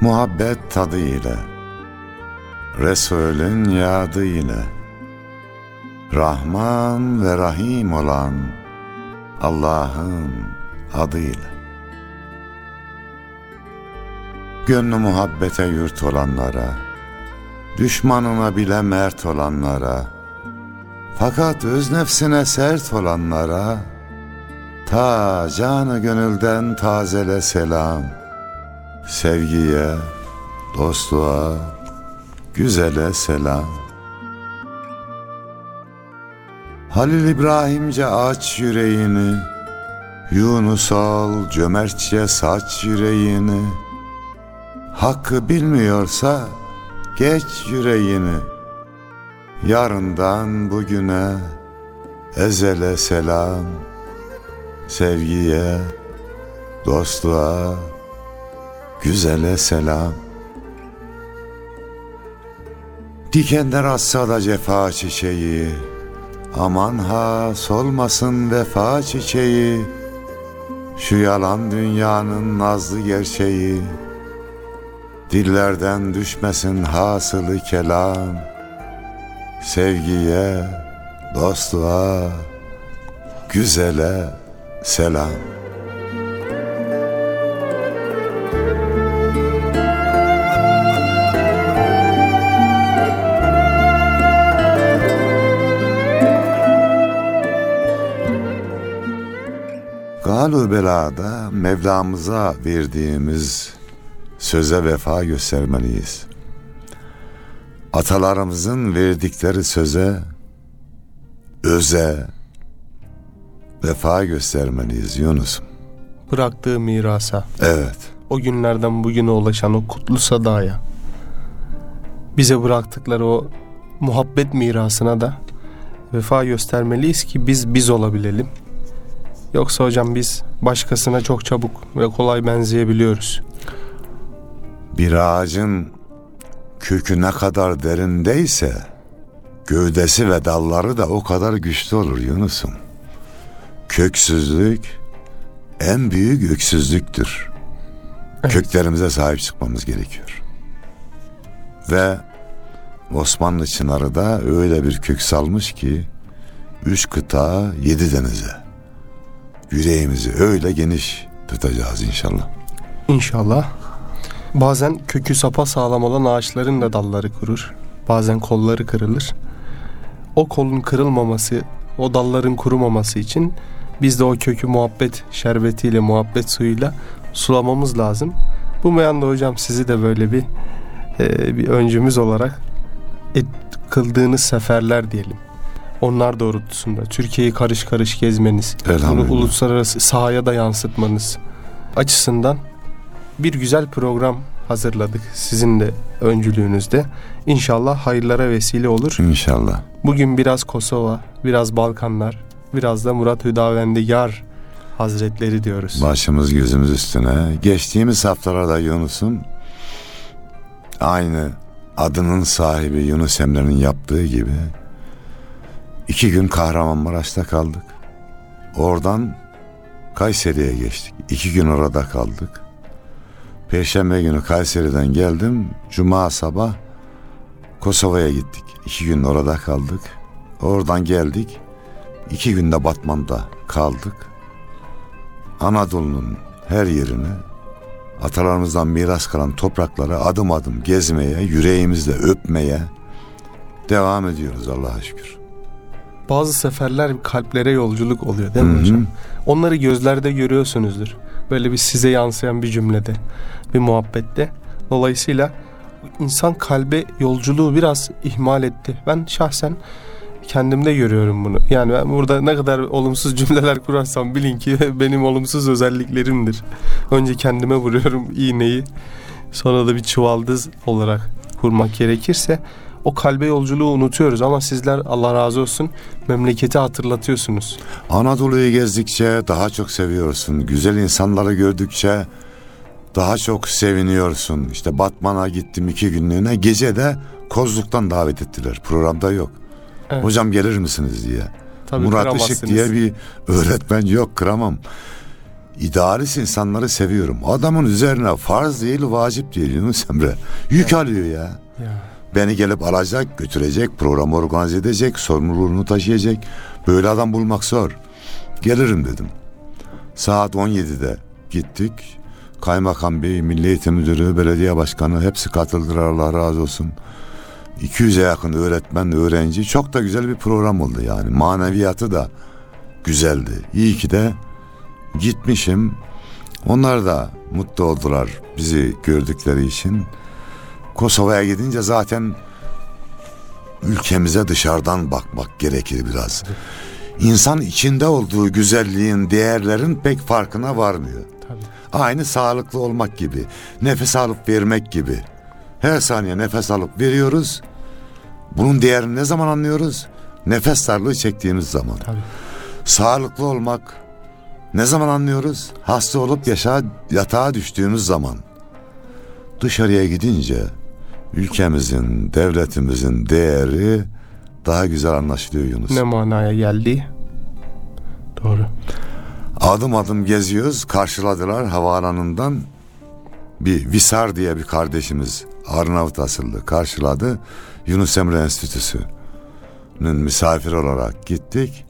Muhabbet tadı ile Resulün yadı ile Rahman ve Rahim olan Allah'ın adıyla Gönlü muhabbete yurt olanlara Düşmanına bile mert olanlara Fakat öz nefsine sert olanlara Ta canı gönülden tazele selam Sevgiye, dostluğa, güzele selam. Halil İbrahimce aç yüreğini, Yunus al cömertçe saç yüreğini. Hakkı bilmiyorsa geç yüreğini. Yarından bugüne ezele selam. Sevgiye, dostluğa, güzele selam. Dikenler atsa da cefa çiçeği, aman ha solmasın vefa çiçeği, şu yalan dünyanın nazlı gerçeği, dillerden düşmesin hasılı kelam, sevgiye, dostluğa, güzele selam. Galu belada Mevlamıza verdiğimiz söze vefa göstermeliyiz. Atalarımızın verdikleri söze, öze vefa göstermeliyiz Yunus'um. Bıraktığı mirasa. Evet. O günlerden bugüne ulaşan o kutlu sadaya. Bize bıraktıkları o muhabbet mirasına da vefa göstermeliyiz ki biz biz olabilelim. Yoksa hocam biz başkasına çok çabuk ve kolay benzeyebiliyoruz. Bir ağacın kökü ne kadar derindeyse gövdesi ve dalları da o kadar güçlü olur Yunus'um. Köksüzlük en büyük öksüzlüktür. Evet. Köklerimize sahip çıkmamız gerekiyor. Ve Osmanlı Çınarı da öyle bir kök salmış ki üç kıta yedi denize. Yüreğimizi öyle geniş tutacağız inşallah. İnşallah. Bazen kökü sapa sağlam olan ağaçların da dalları kurur. Bazen kolları kırılır. O kolun kırılmaması, o dalların kurumaması için biz de o kökü muhabbet şerbetiyle, muhabbet suyuyla sulamamız lazım. Bu meyanda hocam sizi de böyle bir e, bir öncümüz olarak et, kıldığınız seferler diyelim. Onlar doğrultusunda Türkiye'yi karış karış gezmeniz, bunu uluslararası sahaya da yansıtmanız açısından bir güzel program hazırladık sizin de öncülüğünüzde. İnşallah hayırlara vesile olur. İnşallah. Bugün biraz Kosova, biraz Balkanlar, biraz da Murat Hüdavendigar Hazretleri diyoruz. Başımız gözümüz üstüne. Geçtiğimiz haftalarda Yunus'un aynı adının sahibi Yunus Emre'nin yaptığı gibi iki gün Kahramanmaraş'ta kaldık. Oradan Kayseri'ye geçtik. İki gün orada kaldık. Perşembe günü Kayseri'den geldim. Cuma sabah Kosova'ya gittik. İki gün orada kaldık. Oradan geldik. İki günde Batman'da kaldık. Anadolu'nun her yerini atalarımızdan miras kalan toprakları adım adım gezmeye, yüreğimizle öpmeye devam ediyoruz Allah'a şükür. Bazı seferler kalplere yolculuk oluyor değil mi Hı hı. hocam? Onları gözlerde görüyorsunuzdur. Böyle bir size yansıyan bir cümlede, bir muhabbette. Dolayısıyla insan kalbe yolculuğu biraz ihmal etti. Ben şahsen kendimde görüyorum bunu. Yani ben burada ne kadar olumsuz cümleler kurarsam bilin ki benim olumsuz özelliklerimdir. Önce kendime vuruyorum iğneyi. Sonra da bir çuvaldız olarak kurmak gerekirse o kalbe yolculuğu unutuyoruz ama sizler Allah razı olsun memleketi hatırlatıyorsunuz. Anadolu'yu gezdikçe daha çok seviyorsun. Güzel insanları gördükçe daha çok seviniyorsun. İşte Batman'a gittim iki günlüğüne. Gece de Kozluk'tan davet ettiler. Programda yok. Evet. Hocam gelir misiniz diye. Tabii Murat. Işık diye bir öğretmen yok kıramam. İdealist insanları seviyorum. Adamın üzerine farz değil vacip değil Yunus Emre. Yük alıyor ya. Ya. Beni gelip alacak, götürecek, programı organize edecek, sorumluluğunu taşıyacak. Böyle adam bulmak zor. Gelirim dedim. Saat 17'de gittik. Kaymakam Bey, Milli Eğitim Müdürü, belediye başkanı hepsi katıldılar Allah razı olsun. 200'e yakın öğretmen, öğrenci. Çok da güzel bir program oldu yani. Maneviyatı da güzeldi. İyi ki de gitmişim. Onlar da mutlu oldular bizi gördükleri için. Kosova'ya gidince zaten ülkemize dışarıdan bakmak gerekir biraz. İnsan içinde olduğu güzelliğin, değerlerin pek farkına varmıyor. Tabii. Aynı sağlıklı olmak gibi, nefes alıp vermek gibi. Her saniye nefes alıp veriyoruz. Bunun değerini ne zaman anlıyoruz? Nefes darlığı çektiğimiz zaman. Tabii. Sağlıklı olmak ne zaman anlıyoruz? Hasta olup yaşa, yatağa düştüğümüz zaman. Dışarıya gidince ülkemizin, devletimizin değeri daha güzel anlaşılıyor Yunus. Ne manaya geldi? Doğru. Adım adım geziyoruz. Karşıladılar havaalanından bir Visar diye bir kardeşimiz Arnavut asıllı karşıladı. Yunus Emre Enstitüsü'nün misafir olarak gittik.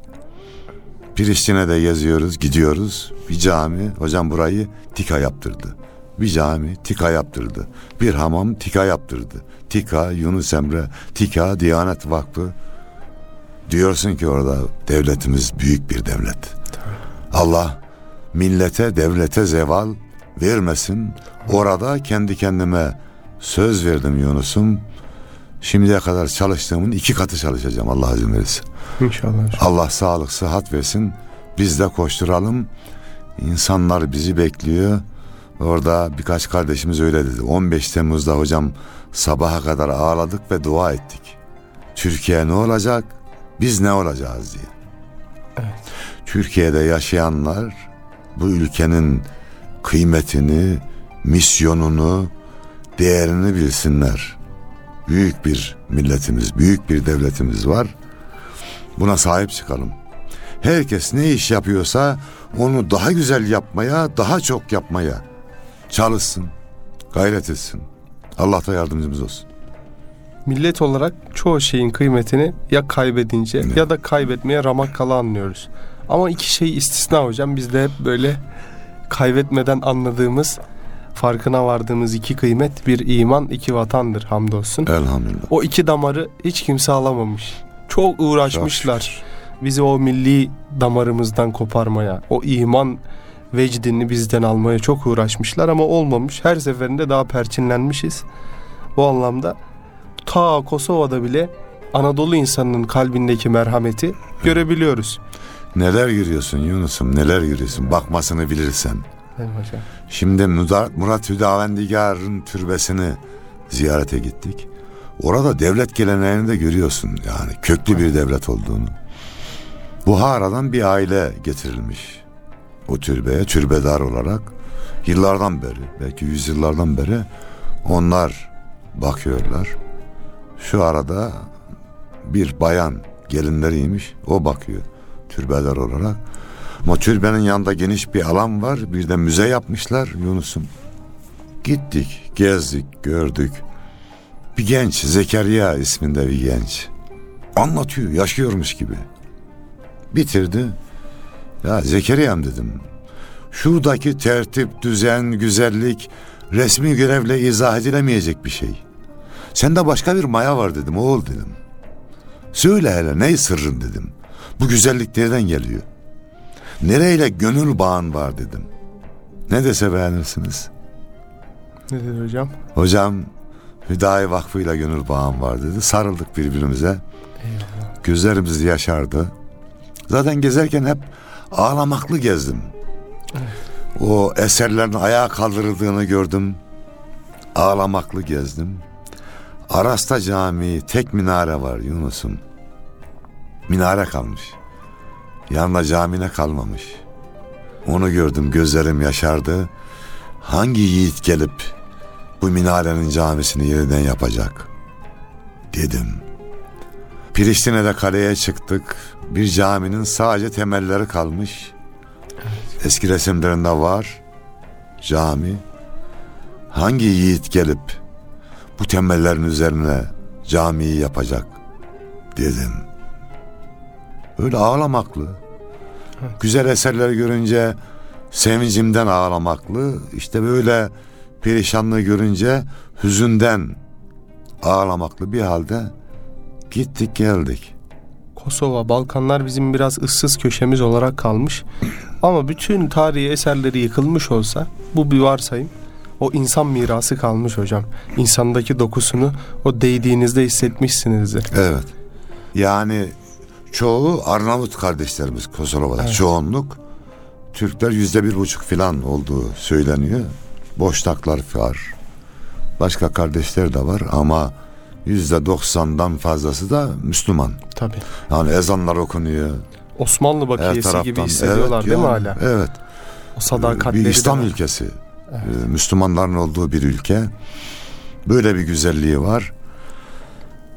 Priştine'de geziyoruz, gidiyoruz. Bir cami, hocam burayı tika yaptırdı. Bir cami tika yaptırdı. Bir hamam tika yaptırdı. Tika, Yunus Emre, tika, Diyanet Vakfı. Diyorsun ki orada devletimiz büyük bir devlet. Allah millete, devlete zeval vermesin. Orada kendi kendime söz verdim Yunus'um. Şimdiye kadar çalıştığımın iki katı çalışacağım Allah izin verirse. İnşallah. Allah sağlık, sıhhat versin. Biz de koşturalım. İnsanlar bizi bekliyor. Orada birkaç kardeşimiz öyle dedi. 15 Temmuz'da hocam sabaha kadar ağladık ve dua ettik. Türkiye ne olacak? Biz ne olacağız diye. Evet. Türkiye'de yaşayanlar bu ülkenin kıymetini, misyonunu, değerini bilsinler. Büyük bir milletimiz, büyük bir devletimiz var. Buna sahip çıkalım. Herkes ne iş yapıyorsa onu daha güzel yapmaya, daha çok yapmaya çalışsın, gayret etsin. Allah da yardımcımız olsun. Millet olarak çoğu şeyin kıymetini ya kaybedince Evet. ya da kaybetmeye ramak kala anlıyoruz. Ama iki şey istisna hocam. Biz de hep böyle kaybetmeden anladığımız, farkına vardığımız iki kıymet bir iman, iki vatandır hamdolsun. Elhamdülillah. O iki damarı hiç kimse alamamış. Çok uğraşmışlar. Çok Bizi o milli damarımızdan koparmaya, o iman vecdini bizden almaya çok uğraşmışlar ama olmamış. Her seferinde daha perçinlenmişiz. Bu anlamda ta Kosova'da bile Anadolu insanının kalbindeki merhameti görebiliyoruz. Neler yürüyorsun Yunus'um neler yürüyorsun bakmasını bilirsen. Şimdi Murat Hüdavendigar'ın türbesini ziyarete gittik. Orada devlet geleneğini de görüyorsun yani köklü bir devlet olduğunu. Buhara'dan bir aile getirilmiş o türbeye türbedar olarak. Yıllardan beri belki yüzyıllardan beri onlar bakıyorlar. Şu arada bir bayan gelinleriymiş o bakıyor türbedar olarak. Ama türbenin yanında geniş bir alan var. Bir de müze yapmışlar Yunus'um. Gittik, gezdik, gördük. Bir genç, Zekeriya isminde bir genç. Anlatıyor, yaşıyormuş gibi. Bitirdi. Ya Zekeriya'm dedim. Şuradaki tertip, düzen, güzellik resmi görevle izah edilemeyecek bir şey. Sende başka bir maya var dedim oğul dedim. Söyle hele ne sırrın dedim. Bu güzellik nereden geliyor? Nereyle gönül bağın var dedim. Ne dese beğenirsiniz. Ne dedi hocam? Hocam Hüdayi Vakfı'yla gönül bağım var dedi. Sarıldık birbirimize. Eyvallah. Gözlerimiz yaşardı. Zaten gezerken hep ağlamaklı gezdim. O eserlerin ayağa kaldırıldığını gördüm. Ağlamaklı gezdim. Arasta Camii tek minare var Yunus'um. Minare kalmış. Yanında camine kalmamış. Onu gördüm gözlerim yaşardı. Hangi yiğit gelip bu minarenin camisini yeniden yapacak? Dedim. Priştine'de kaleye çıktık. Bir caminin sadece temelleri kalmış. Eski resimlerinde var. Cami. Hangi yiğit gelip bu temellerin üzerine camiyi yapacak dedim. Öyle ağlamaklı. Güzel eserleri görünce sevincimden ağlamaklı. İşte böyle perişanlığı görünce hüzünden ağlamaklı bir halde gittik geldik. Kosova, Balkanlar bizim biraz ıssız köşemiz olarak kalmış. Ama bütün tarihi eserleri yıkılmış olsa bu bir varsayım. O insan mirası kalmış hocam. İnsandaki dokusunu o değdiğinizde hissetmişsinizdir. Evet. Yani çoğu Arnavut kardeşlerimiz Kosova'da. Evet. Çoğunluk Türkler yüzde bir buçuk filan olduğu söyleniyor. Boşnaklar var. Başka kardeşler de var ama yüzde doksandan fazlası da Müslüman. Tabii. Yani ezanlar okunuyor. Osmanlı bakiyesi gibi hissediyorlar Evet, değil mi yani, hala? Evet. O sadakatleri bir İslam ülkesi. Ee, Müslümanların olduğu bir ülke. Böyle bir güzelliği var.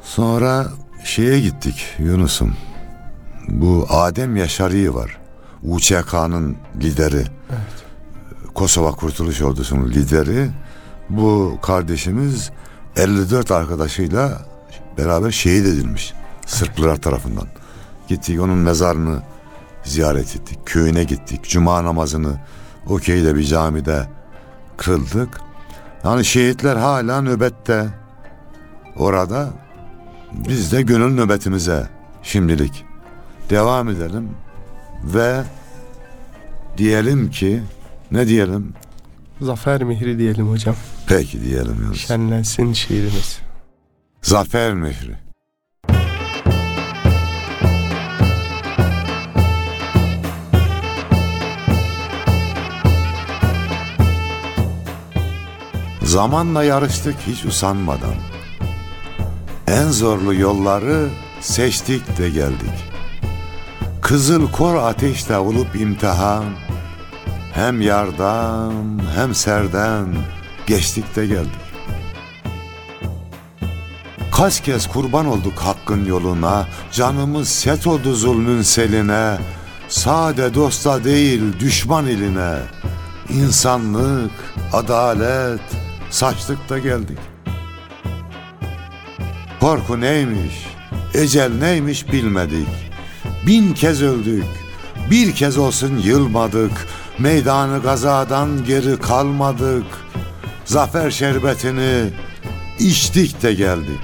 Sonra şeye gittik Yunus'um. Bu Adem Yaşarı var. UÇK'nın lideri. Kosova Kurtuluş Ordusu'nun lideri. Bu kardeşimiz 54 arkadaşıyla beraber şehit edilmiş. Sırplılar tarafından. Gittik onun mezarını ziyaret ettik. Köyüne gittik. Cuma namazını o bir camide kıldık. Yani şehitler hala nöbette. Orada biz de gönül nöbetimize şimdilik devam edelim ve diyelim ki ne diyelim? Zafer mihri diyelim hocam. Peki diyelim Yunus. Şenlensin şiirimiz. Zafer Mihri. Zamanla yarıştık hiç usanmadan. En zorlu yolları seçtik de geldik. Kızıl kor ateşte olup imtihan, hem yardan hem serden geçtik de geldik. Kaç kez kurban olduk hakkın yoluna, canımız set oldu zulmün seline, sade dosta değil düşman eline. İnsanlık, adalet, saçtık da geldik. Korku neymiş, ecel neymiş bilmedik. Bin kez öldük, bir kez olsun yılmadık. Meydanı gazadan geri kalmadık. Zafer şerbetini içtik de geldik.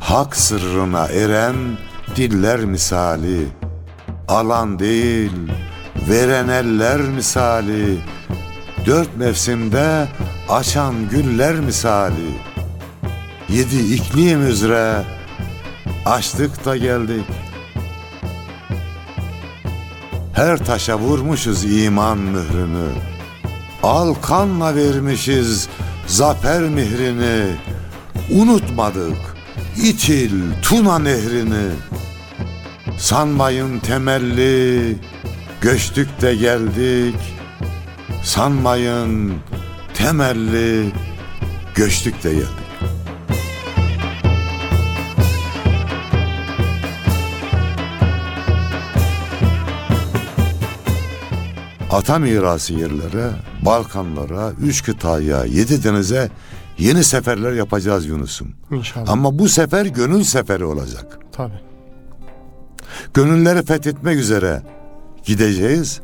Hak sırrına eren diller misali, alan değil, veren eller misali, dört mevsimde açan güller misali, yedi iklim üzere açtık da geldik. Her taşa vurmuşuz iman mührünü, al kanla vermişiz zafer mihrini, unutmadık İtil Tuna nehrini. Sanmayın temelli göçtük de geldik. Sanmayın temelli göçtük de geldik. Ata mirası yerlere, Balkanlara, üç kıtaya, yedi denize yeni seferler yapacağız Yunus'um. İnşallah. Ama bu sefer gönül seferi olacak. Tabii. Gönülleri fethetmek üzere gideceğiz.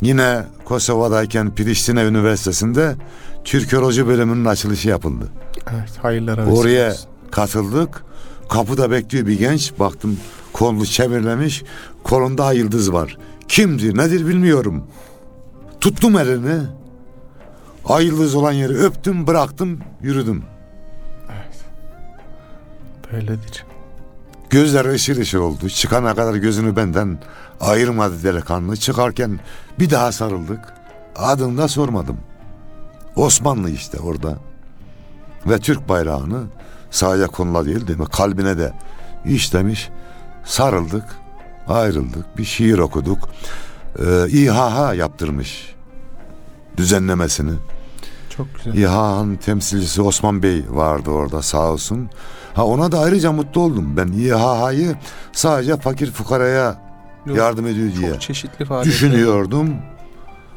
Yine Kosova'dayken Priştine Üniversitesi'nde Türkoloji bölümünün açılışı yapıldı. Evet, hayırlara Oraya olsun. katıldık. Kapıda bekliyor bir genç. Baktım kolunu çevirlemiş. Kolunda ay yıldız var. Kimdir nedir bilmiyorum. Tuttum elini. Ay yıldız olan yeri öptüm bıraktım yürüdüm. Böyledir. Gözleri ışıl ışıl oldu. Çıkana kadar gözünü benden ayırmadı delikanlı. Çıkarken bir daha sarıldık. Adını da sormadım. Osmanlı işte orada. Ve Türk bayrağını sahaya konula değil değil mi? Kalbine de işlemiş. Sarıldık. Ayrıldık. Bir şiir okuduk. Ee, İHH yaptırmış. Düzenlemesini. Çok güzel. İHA'nın temsilcisi Osman Bey vardı orada sağ olsun. Ha ona da ayrıca mutlu oldum. Ben İHA'yı sadece fakir fukaraya Yok, yardım ediyor diye Çok çeşitli faaliyetler. düşünüyordum.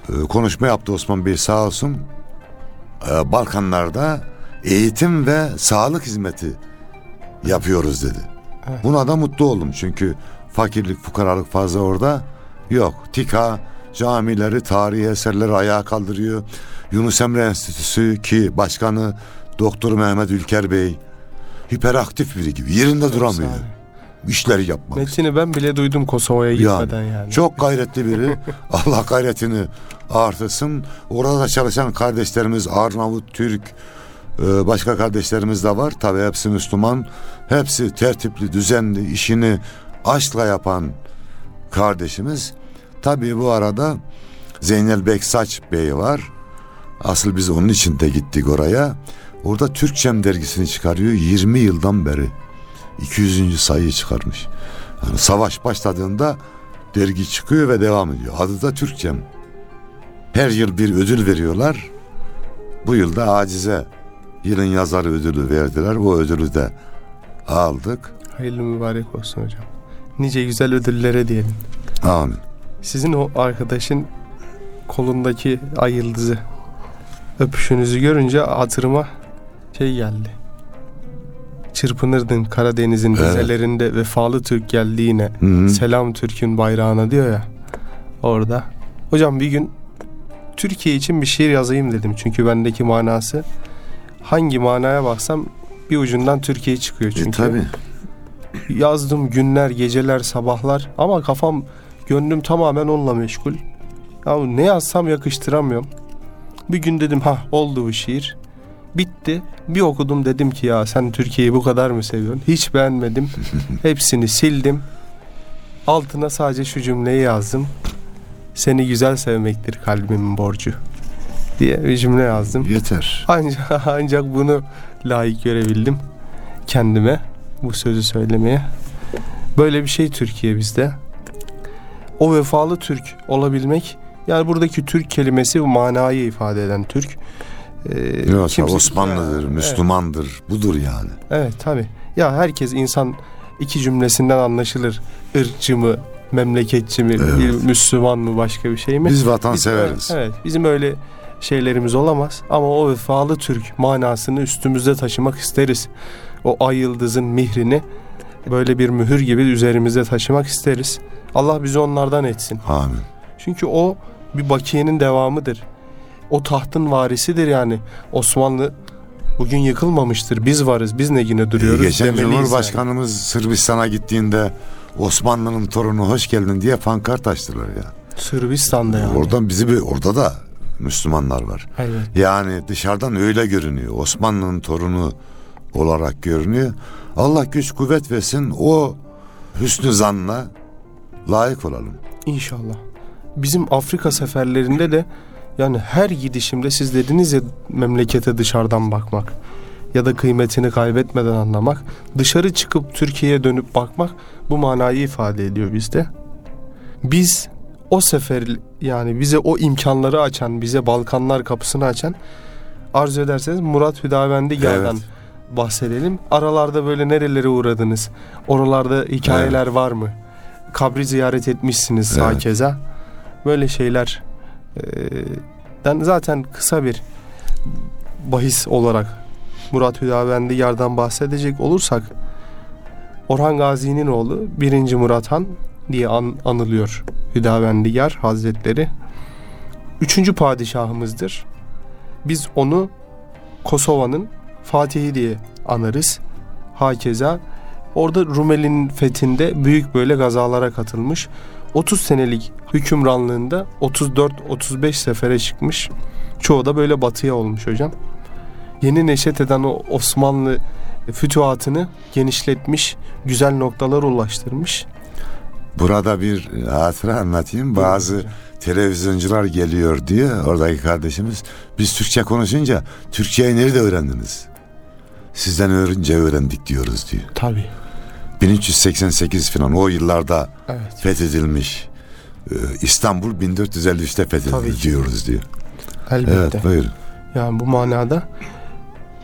Ee, konuşma yaptı Osman Bey sağ olsun. Ee, Balkanlarda eğitim ve sağlık hizmeti yapıyoruz dedi. Evet. Buna da mutlu oldum çünkü fakirlik, fukaralık fazla orada yok. TİKA camileri, tarihi eserleri ayağa kaldırıyor. Yunus Emre Enstitüsü ki başkanı Doktor Mehmet Ülker Bey hiperaktif biri gibi yerinde duramıyor. Efsane. İşleri yapmak. Metini ben bile duydum Kosova'ya gitmeden yani. Çok gayretli biri. Allah gayretini artırsın. Orada da çalışan kardeşlerimiz Arnavut, Türk, e, başka kardeşlerimiz de var. Tabii hepsi Müslüman. Hepsi tertipli, düzenli, işini aşkla yapan kardeşimiz. Tabii bu arada Zeynel Beksaç Bey var. Asıl biz onun için de gittik oraya. Orada Türkçem dergisini çıkarıyor 20 yıldan beri. 200. sayıyı çıkarmış. Yani savaş başladığında dergi çıkıyor ve devam ediyor. Adı da Türkçem. Her yıl bir ödül veriyorlar. Bu yıl da Acize yılın yazarı ödülü verdiler. O ödülü de aldık. Hayırlı mübarek olsun hocam. Nice güzel ödüllere diyelim. Amin. Sizin o arkadaşın kolundaki ay yıldızı öpüşünüzü görünce hatırıma şey geldi. Çırpınırdın Karadeniz'in Evet. dizelerinde vefalı Türk geldi yine. Hı hı. Selam Türk'ün bayrağına diyor ya orada. Hocam bir gün Türkiye için bir şiir yazayım dedim. Çünkü bendeki manası hangi manaya baksam bir ucundan Türkiye çıkıyor. E, Çünkü tabii. Yazdım günler, geceler, sabahlar ama kafam, gönlüm tamamen onunla meşgul. Ya ne yazsam yakıştıramıyorum. Bir gün dedim ha oldu bu şiir. Bitti. Bir okudum dedim ki ya sen Türkiye'yi bu kadar mı seviyorsun? Hiç beğenmedim. Hepsini sildim. Altına sadece şu cümleyi yazdım. Seni güzel sevmektir kalbimin borcu diye bir cümle yazdım. Yeter. Ancak, ancak bunu layık görebildim kendime bu sözü söylemeye. Böyle bir şey Türkiye bizde. O vefalı Türk olabilmek yani buradaki Türk kelimesi manayı ifade eden Türk. Ee, Yoksa kimse- Osmanlıdır, Evet, Müslümandır. Budur yani. Evet tabi. Ya herkes insan iki cümlesinden anlaşılır. Irkçı mı, memleketçi mi, Evet. Müslüman mı, başka bir şey mi? Biz vatan Biz- severiz. Evet, bizim öyle şeylerimiz olamaz ama o vefalı Türk manasını üstümüzde taşımak isteriz. O ay yıldızın mihrini böyle bir mühür gibi üzerimizde taşımak isteriz. Allah bizi onlardan etsin. Amin. Çünkü o bir bakiyenin devamıdır. O tahtın varisidir yani. Osmanlı bugün yıkılmamıştır. Biz varız. Biz ne yine duruyoruz. Geçen demeliyiz Cumhurbaşkanımız Sırbistan'a gittiğinde Osmanlı'nın torunu hoş geldin diye pankart açtılar ya. yani. Sırbistan'da yani. Oradan bizi bir orada da Müslümanlar var. Evet. Yani dışarıdan öyle görünüyor. Osmanlı'nın torunu olarak görünüyor. Allah güç kuvvet versin o hüsnü zanla layık olalım. İnşallah. Bizim Afrika seferlerinde de yani her gidişimde siz dediniz ya memlekete dışarıdan bakmak ya da kıymetini kaybetmeden anlamak. Dışarı çıkıp Türkiye'ye dönüp bakmak bu manayı ifade ediyor bizde. Biz o sefer yani bize o imkanları açan, bize Balkanlar kapısını açan arzu ederseniz Murat Hüdavendigar'dan Evet. Bahsedelim. Aralarda böyle nerelere uğradınız? Oralarda hikayeler var mı? Kabri ziyaret etmişsiniz Evet. hakeza. Böyle şeyler e, den zaten kısa bir bahis olarak Murat Hüdavendigar'dan bahsedecek olursak Orhan Gazi'nin oğlu 1. Murat Han diye an- anılıyor Hüdavendigar Hazretleri. Üçüncü padişahımızdır. Biz onu Kosova'nın Fatihi diye anarız. Hakeza orada Rumeli'nin fethinde büyük böyle gazalara katılmış. 30 senelik hükümranlığında 34-35 sefere çıkmış. Çoğu da böyle batıya olmuş hocam. Yeni neşet eden o Osmanlı fütuhatını genişletmiş, güzel noktalar ulaştırmış. Burada bir hatıra anlatayım. Bazı televizyoncular geliyor diye oradaki kardeşimiz biz Türkçe konuşunca Türkçeyi nerede öğrendiniz? Sizden öğrenince öğrendik diyoruz diyor. Tabii. 1388 falan o yıllarda Evet. fethedilmiş. Ee, İstanbul 1453'te Tabii fethedildi diyoruz diyor. Elbette. Evet buyurun. Yani bu manada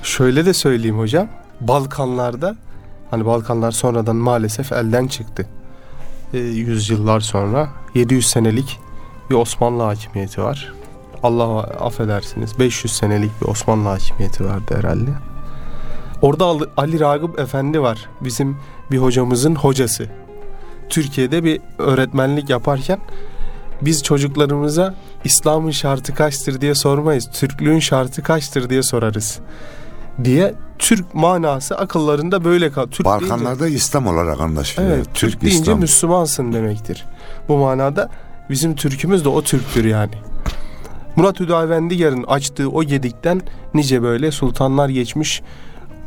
şöyle de söyleyeyim hocam. Balkanlarda hani Balkanlar sonradan maalesef elden çıktı. E, yüzyıllar sonra 700 senelik bir Osmanlı hakimiyeti var. Allah affedersiniz 500 senelik bir Osmanlı hakimiyeti vardı herhalde. Orada Ali Ragıp Efendi var. Bizim bir hocamızın hocası. Türkiye'de bir öğretmenlik yaparken biz çocuklarımıza İslam'ın şartı kaçtır diye sormayız. Türklüğün şartı kaçtır diye sorarız. Diye Türk manası akıllarında böyle kal. Türk Balkanlarda deyince, İslam olarak anlaşılıyor. Evet, Türk, Türk deyince İslam. Müslümansın demektir. Bu manada bizim Türkümüz de o Türktür yani. Murat Hüdavendigar'ın açtığı o gedikten nice böyle sultanlar geçmiş.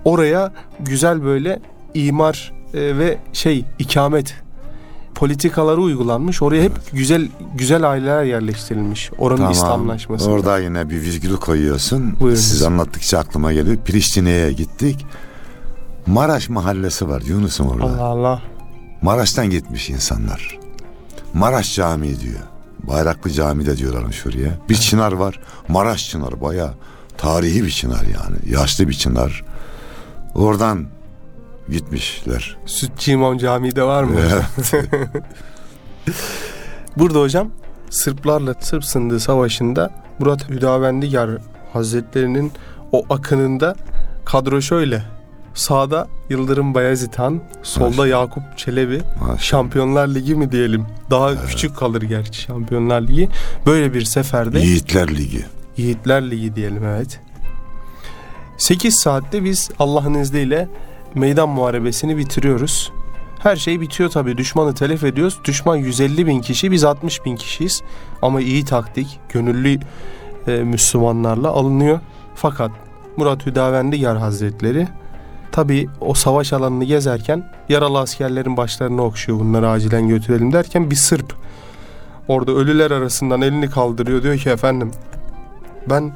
Oraya güzel böyle imar e, ve şey ikamet politikaları uygulanmış. Oraya hep güzel güzel aileler yerleştirilmiş. Oranın tamam. İslamlaşması. Orada yine bir virgül koyuyorsun. Buyurun. Siz anlattıkça aklıma geliyor. Priştine'ye gittik. Maraş mahallesi var Yunus'un orada. Allah Allah. Maraş'tan gitmiş insanlar. Maraş Camii diyor. Bayraklı Cami de diyorlarmış oraya. Bir çınar var. Maraş çınarı baya tarihi bir çınar yani. Yaşlı bir çınar. Oradan gitmişler. Sütçü İmam Camii de var mı? Evet. Burada hocam Sırplarla Sırp Sındığı Savaşı'nda Murat Hüdavendigar Hazretlerinin o akınında kadro şöyle. Sağda Yıldırım Bayezid Han, solda Maşallah. Yakup Çelebi. Maşallah. Şampiyonlar Ligi mi diyelim? Daha evet. küçük kalır gerçi Şampiyonlar Ligi. Böyle bir seferde Yiğitler Ligi. Yiğitler Ligi diyelim evet. 8 saatte biz Allah'ın izniyle meydan muharebesini bitiriyoruz. Her şey bitiyor tabii. Düşmanı telef ediyoruz. Düşman 150 bin kişi, biz 60 bin kişiyiz. Ama iyi taktik, gönüllü e, Müslümanlarla alınıyor. Fakat Murat Hüdavendigar Hazretleri tabii o savaş alanını gezerken yaralı askerlerin başlarını okşuyor. Bunları acilen götürelim derken bir Sırp orada ölüler arasından elini kaldırıyor. Diyor ki efendim ben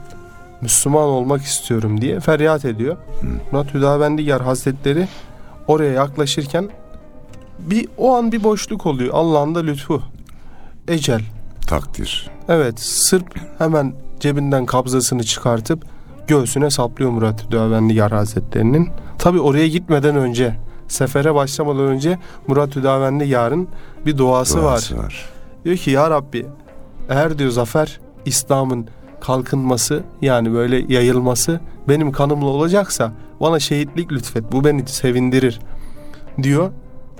Müslüman olmak istiyorum diye feryat ediyor. Hı. Murat Hüdavendigar Hazretleri oraya yaklaşırken bir o an bir boşluk oluyor. Allah'ın da lütfu. Ecel. Takdir. Evet Sırp hemen cebinden kabzasını çıkartıp göğsüne saplıyor Murat Hüdavendigar Hazretleri'nin. Tabi oraya gitmeden önce sefere başlamadan önce Murat Hüdavendigar'ın bir duası, duası var. var. Diyor ki ya Rabbi eğer diyor zafer İslam'ın kalkınması yani böyle yayılması benim kanımla olacaksa bana şehitlik lütfet bu beni sevindirir diyor.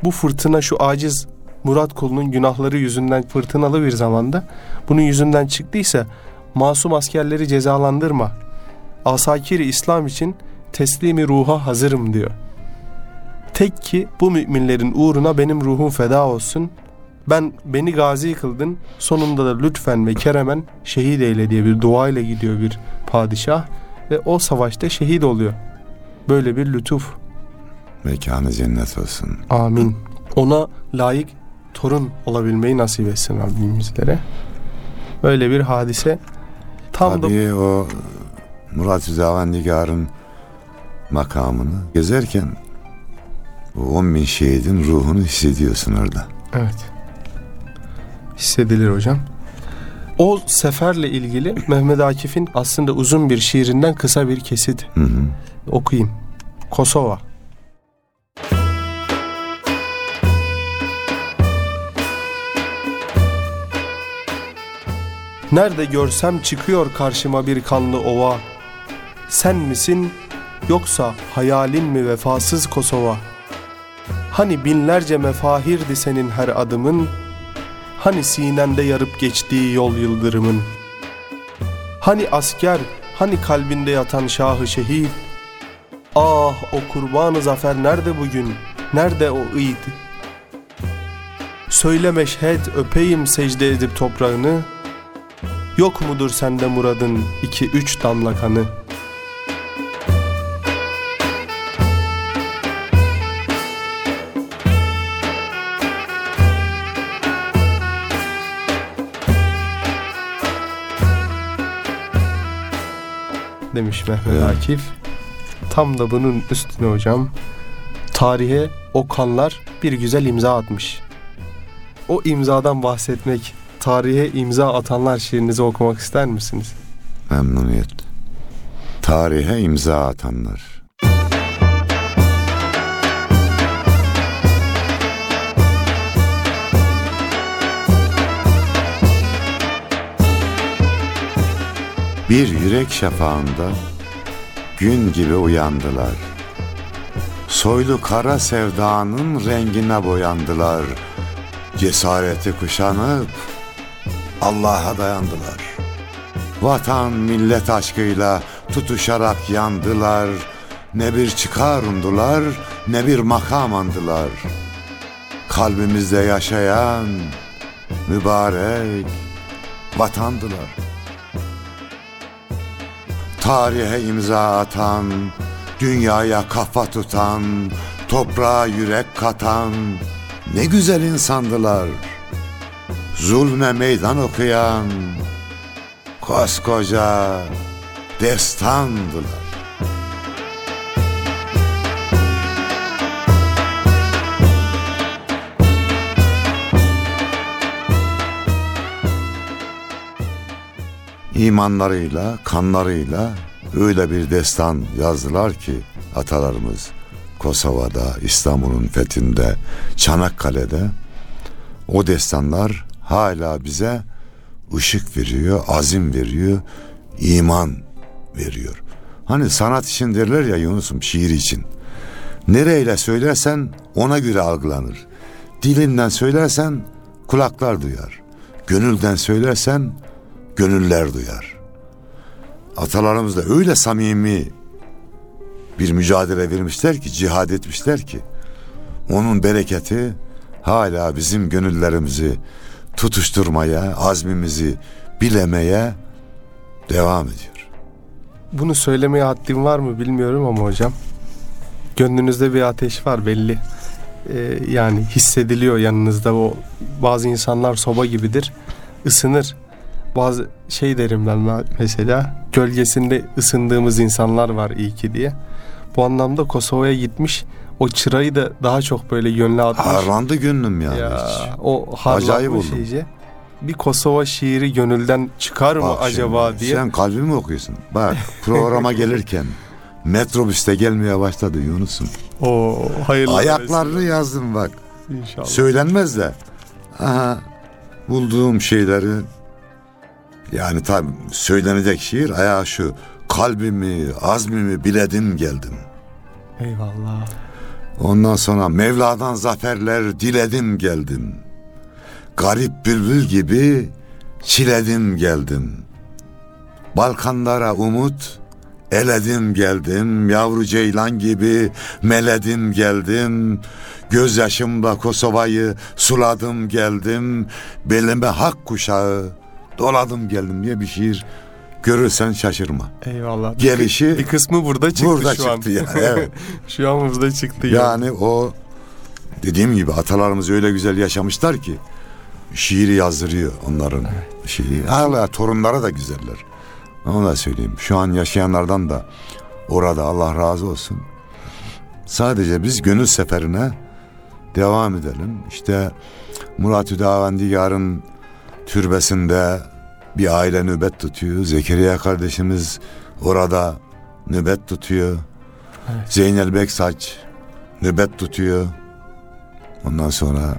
Bu fırtına şu aciz Murat kulunun günahları yüzünden fırtınalı bir zamanda bunun yüzünden çıktıysa masum askerleri cezalandırma. Asakiri İslam için teslimi ruha hazırım diyor. Tek ki bu müminlerin uğruna benim ruhum feda olsun ben beni gazi kıldın sonunda da lütfen ve keremen şehit eyle diye bir dua ile gidiyor bir padişah ve o savaşta şehit oluyor. Böyle bir lütuf. Mekanı cennet olsun. Amin. Ona layık torun olabilmeyi nasip etsin Rabbim bizlere. Böyle bir hadise. Tam Tabii da... o Murat Hüdavendigar'ın makamını gezerken o 10 bin şehidin ruhunu hissediyorsun orada. Evet hissedilir hocam. O seferle ilgili Mehmet Akif'in aslında uzun bir şiirinden kısa bir kesit hı hı. okuyayım. Kosova. Nerede görsem çıkıyor karşıma bir kanlı ova. Sen misin yoksa hayalin mi vefasız Kosova? Hani binlerce mefahirdi senin her adımın, Hani sinende yarıp geçtiği yol yıldırımın? Hani asker, hani kalbinde yatan şahı şehit? Ah o kurbanı zafer nerede bugün, nerede o iyid Söyle meşhed öpeyim secde edip toprağını. Yok mudur sende muradın iki üç damla kanı?'' Demiş Mehmet evet. Akif. Tam da bunun üstüne hocam tarihe o kanlar bir güzel imza atmış. O imzadan bahsetmek, tarihe imza atanlar şiirinizi okumak ister misiniz? Memnuniyet. Tarihe imza atanlar. Bir yürek şafağında gün gibi uyandılar. Soylu kara sevdanın rengine boyandılar. Cesareti kuşanıp Allah'a dayandılar. Vatan millet aşkıyla tutuşarak yandılar. Ne bir çıkar umdular, ne bir makam andılar. Kalbimizde yaşayan mübarek vatandılar. Tarihe imza atan, dünyaya kafa tutan, toprağa yürek katan ne güzel insandılar. Zulme meydan okuyan koskoca destandılar. İmanlarıyla, kanlarıyla öyle bir destan yazdılar ki atalarımız Kosova'da, İstanbul'un fethinde, Çanakkale'de o destanlar hala bize ışık veriyor, azim veriyor, iman veriyor. Hani sanat için derler ya Yunus'um şiir için. Nereyle söylersen ona göre algılanır. Dilinden söylersen kulaklar duyar. Gönülden söylersen gönüller duyar. Atalarımız da öyle samimi bir mücadele vermişler ki, cihad etmişler ki onun bereketi hala bizim gönüllerimizi tutuşturmaya, azmimizi bilemeye devam ediyor. Bunu söylemeye haddim var mı bilmiyorum ama hocam. Gönlünüzde bir ateş var belli. Ee, yani hissediliyor yanınızda o bazı insanlar soba gibidir. ısınır. Bazı şey derim ben mesela gölgesinde ısındığımız insanlar var iyi ki diye. Bu anlamda Kosova'ya gitmiş o çırayı da daha çok böyle yönlü atmış. Harlandı gönlüm yani. Ya, o harlanmış iyice. Bir Kosova şiiri gönülden çıkar mı Bak acaba şimdi, diye. Sen kalbimi okuyorsun. Bak programa gelirken metrobüste gelmeye başladı Yunus'um. O hayırlı. Ayaklarını mesela. yazdım bak. İnşallah. Söylenmez de. Aha, bulduğum şeyleri yani tabi söylenecek şiir ayağı şu. Kalbimi, azmimi biledim geldim. Eyvallah. Ondan sonra Mevla'dan zaferler diledim geldim. Garip bülbül gibi çiledim geldim. Balkanlara umut eledim geldim. Yavru ceylan gibi meledim geldim. Gözyaşımla Kosova'yı suladım geldim. Belime hak kuşağı doladım geldim diye bir şiir görürsen şaşırma. Eyvallah. Gelişi bir kısmı burada çıktı burada şu çıktı an. Ya, evet. şu an burada çıktı. Yani yani o dediğim gibi atalarımız öyle güzel yaşamışlar ki şiiri yazdırıyor onların evet. şiiri. Hala torunlara da güzeller. Onu da söyleyeyim. Şu an yaşayanlardan da orada Allah razı olsun. Sadece biz gönül seferine devam edelim. İşte Murat Hüdavendigar'ın türbesinde bir aile nöbet tutuyor. Zekeriya kardeşimiz orada nöbet tutuyor. Evet. Zeynel Beksaç nöbet tutuyor. Ondan sonra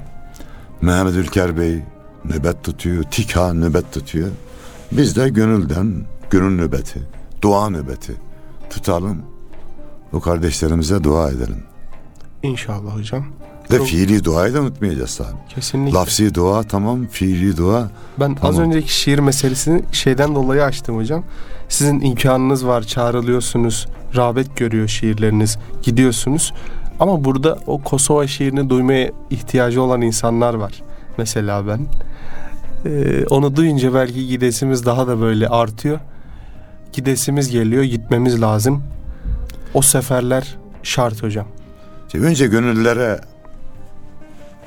Mehmet Ülker Bey nöbet tutuyor. Tika nöbet tutuyor. Biz de gönülden gönül nöbeti, dua nöbeti tutalım. O kardeşlerimize dua edelim. İnşallah hocam. Ve fiili duayı da unutmayacağız tabii. Kesinlikle. Lafsi dua tamam, fiili dua. Ben tamam. az önceki şiir meselesini şeyden dolayı açtım hocam. Sizin imkanınız var, çağrılıyorsunuz, rağbet görüyor şiirleriniz, gidiyorsunuz. Ama burada o Kosova şiirini duymaya ihtiyacı olan insanlar var. Mesela ben. Ee, onu duyunca belki gidesimiz daha da böyle artıyor. Gidesimiz geliyor, gitmemiz lazım. O seferler şart hocam. Önce gönüllere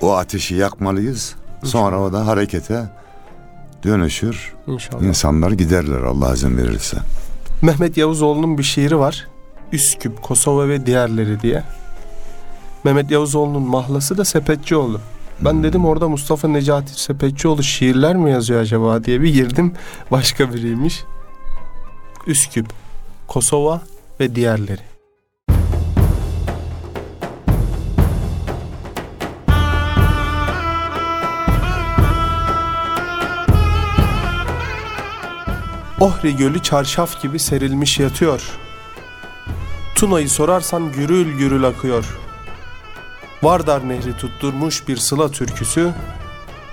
o ateşi yakmalıyız. Sonra o da harekete dönüşür. İnşallah. İnsanlar giderler Allah izin verirse. Mehmet Yavuzoğlu'nun bir şiiri var. Üsküp, Kosova ve diğerleri diye. Mehmet Yavuzoğlu'nun mahlası da Sepetçioğlu. Ben hmm. dedim orada Mustafa Necati Sepetçioğlu şiirler mi yazıyor acaba diye bir girdim. Başka biriymiş. Üsküp. Kosova ve diğerleri. Ohri Gölü çarşaf gibi serilmiş yatıyor. Tuna'yı sorarsan gürül gürül akıyor. Vardar Nehri tutturmuş bir sıla türküsü,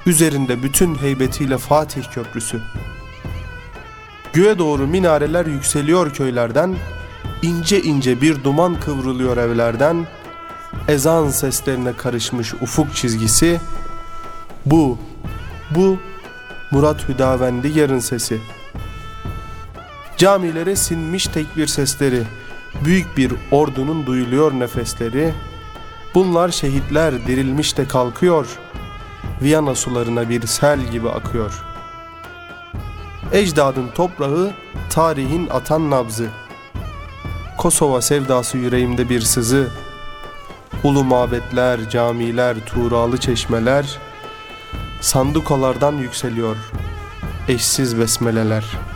üzerinde bütün heybetiyle Fatih Köprüsü. Göğe doğru minareler yükseliyor köylerden, ince ince bir duman kıvrılıyor evlerden, ezan seslerine karışmış ufuk çizgisi, bu, bu Murat Hüdavendi yarın sesi. Camilere sinmiş tekbir sesleri, büyük bir ordunun duyuluyor nefesleri, bunlar şehitler dirilmiş de kalkıyor, Viyana sularına bir sel gibi akıyor. Ecdadın toprağı, tarihin atan nabzı. Kosova sevdası yüreğimde bir sızı. Ulu mabetler, camiler, tuğralı çeşmeler, sandukalardan yükseliyor eşsiz besmeleler.''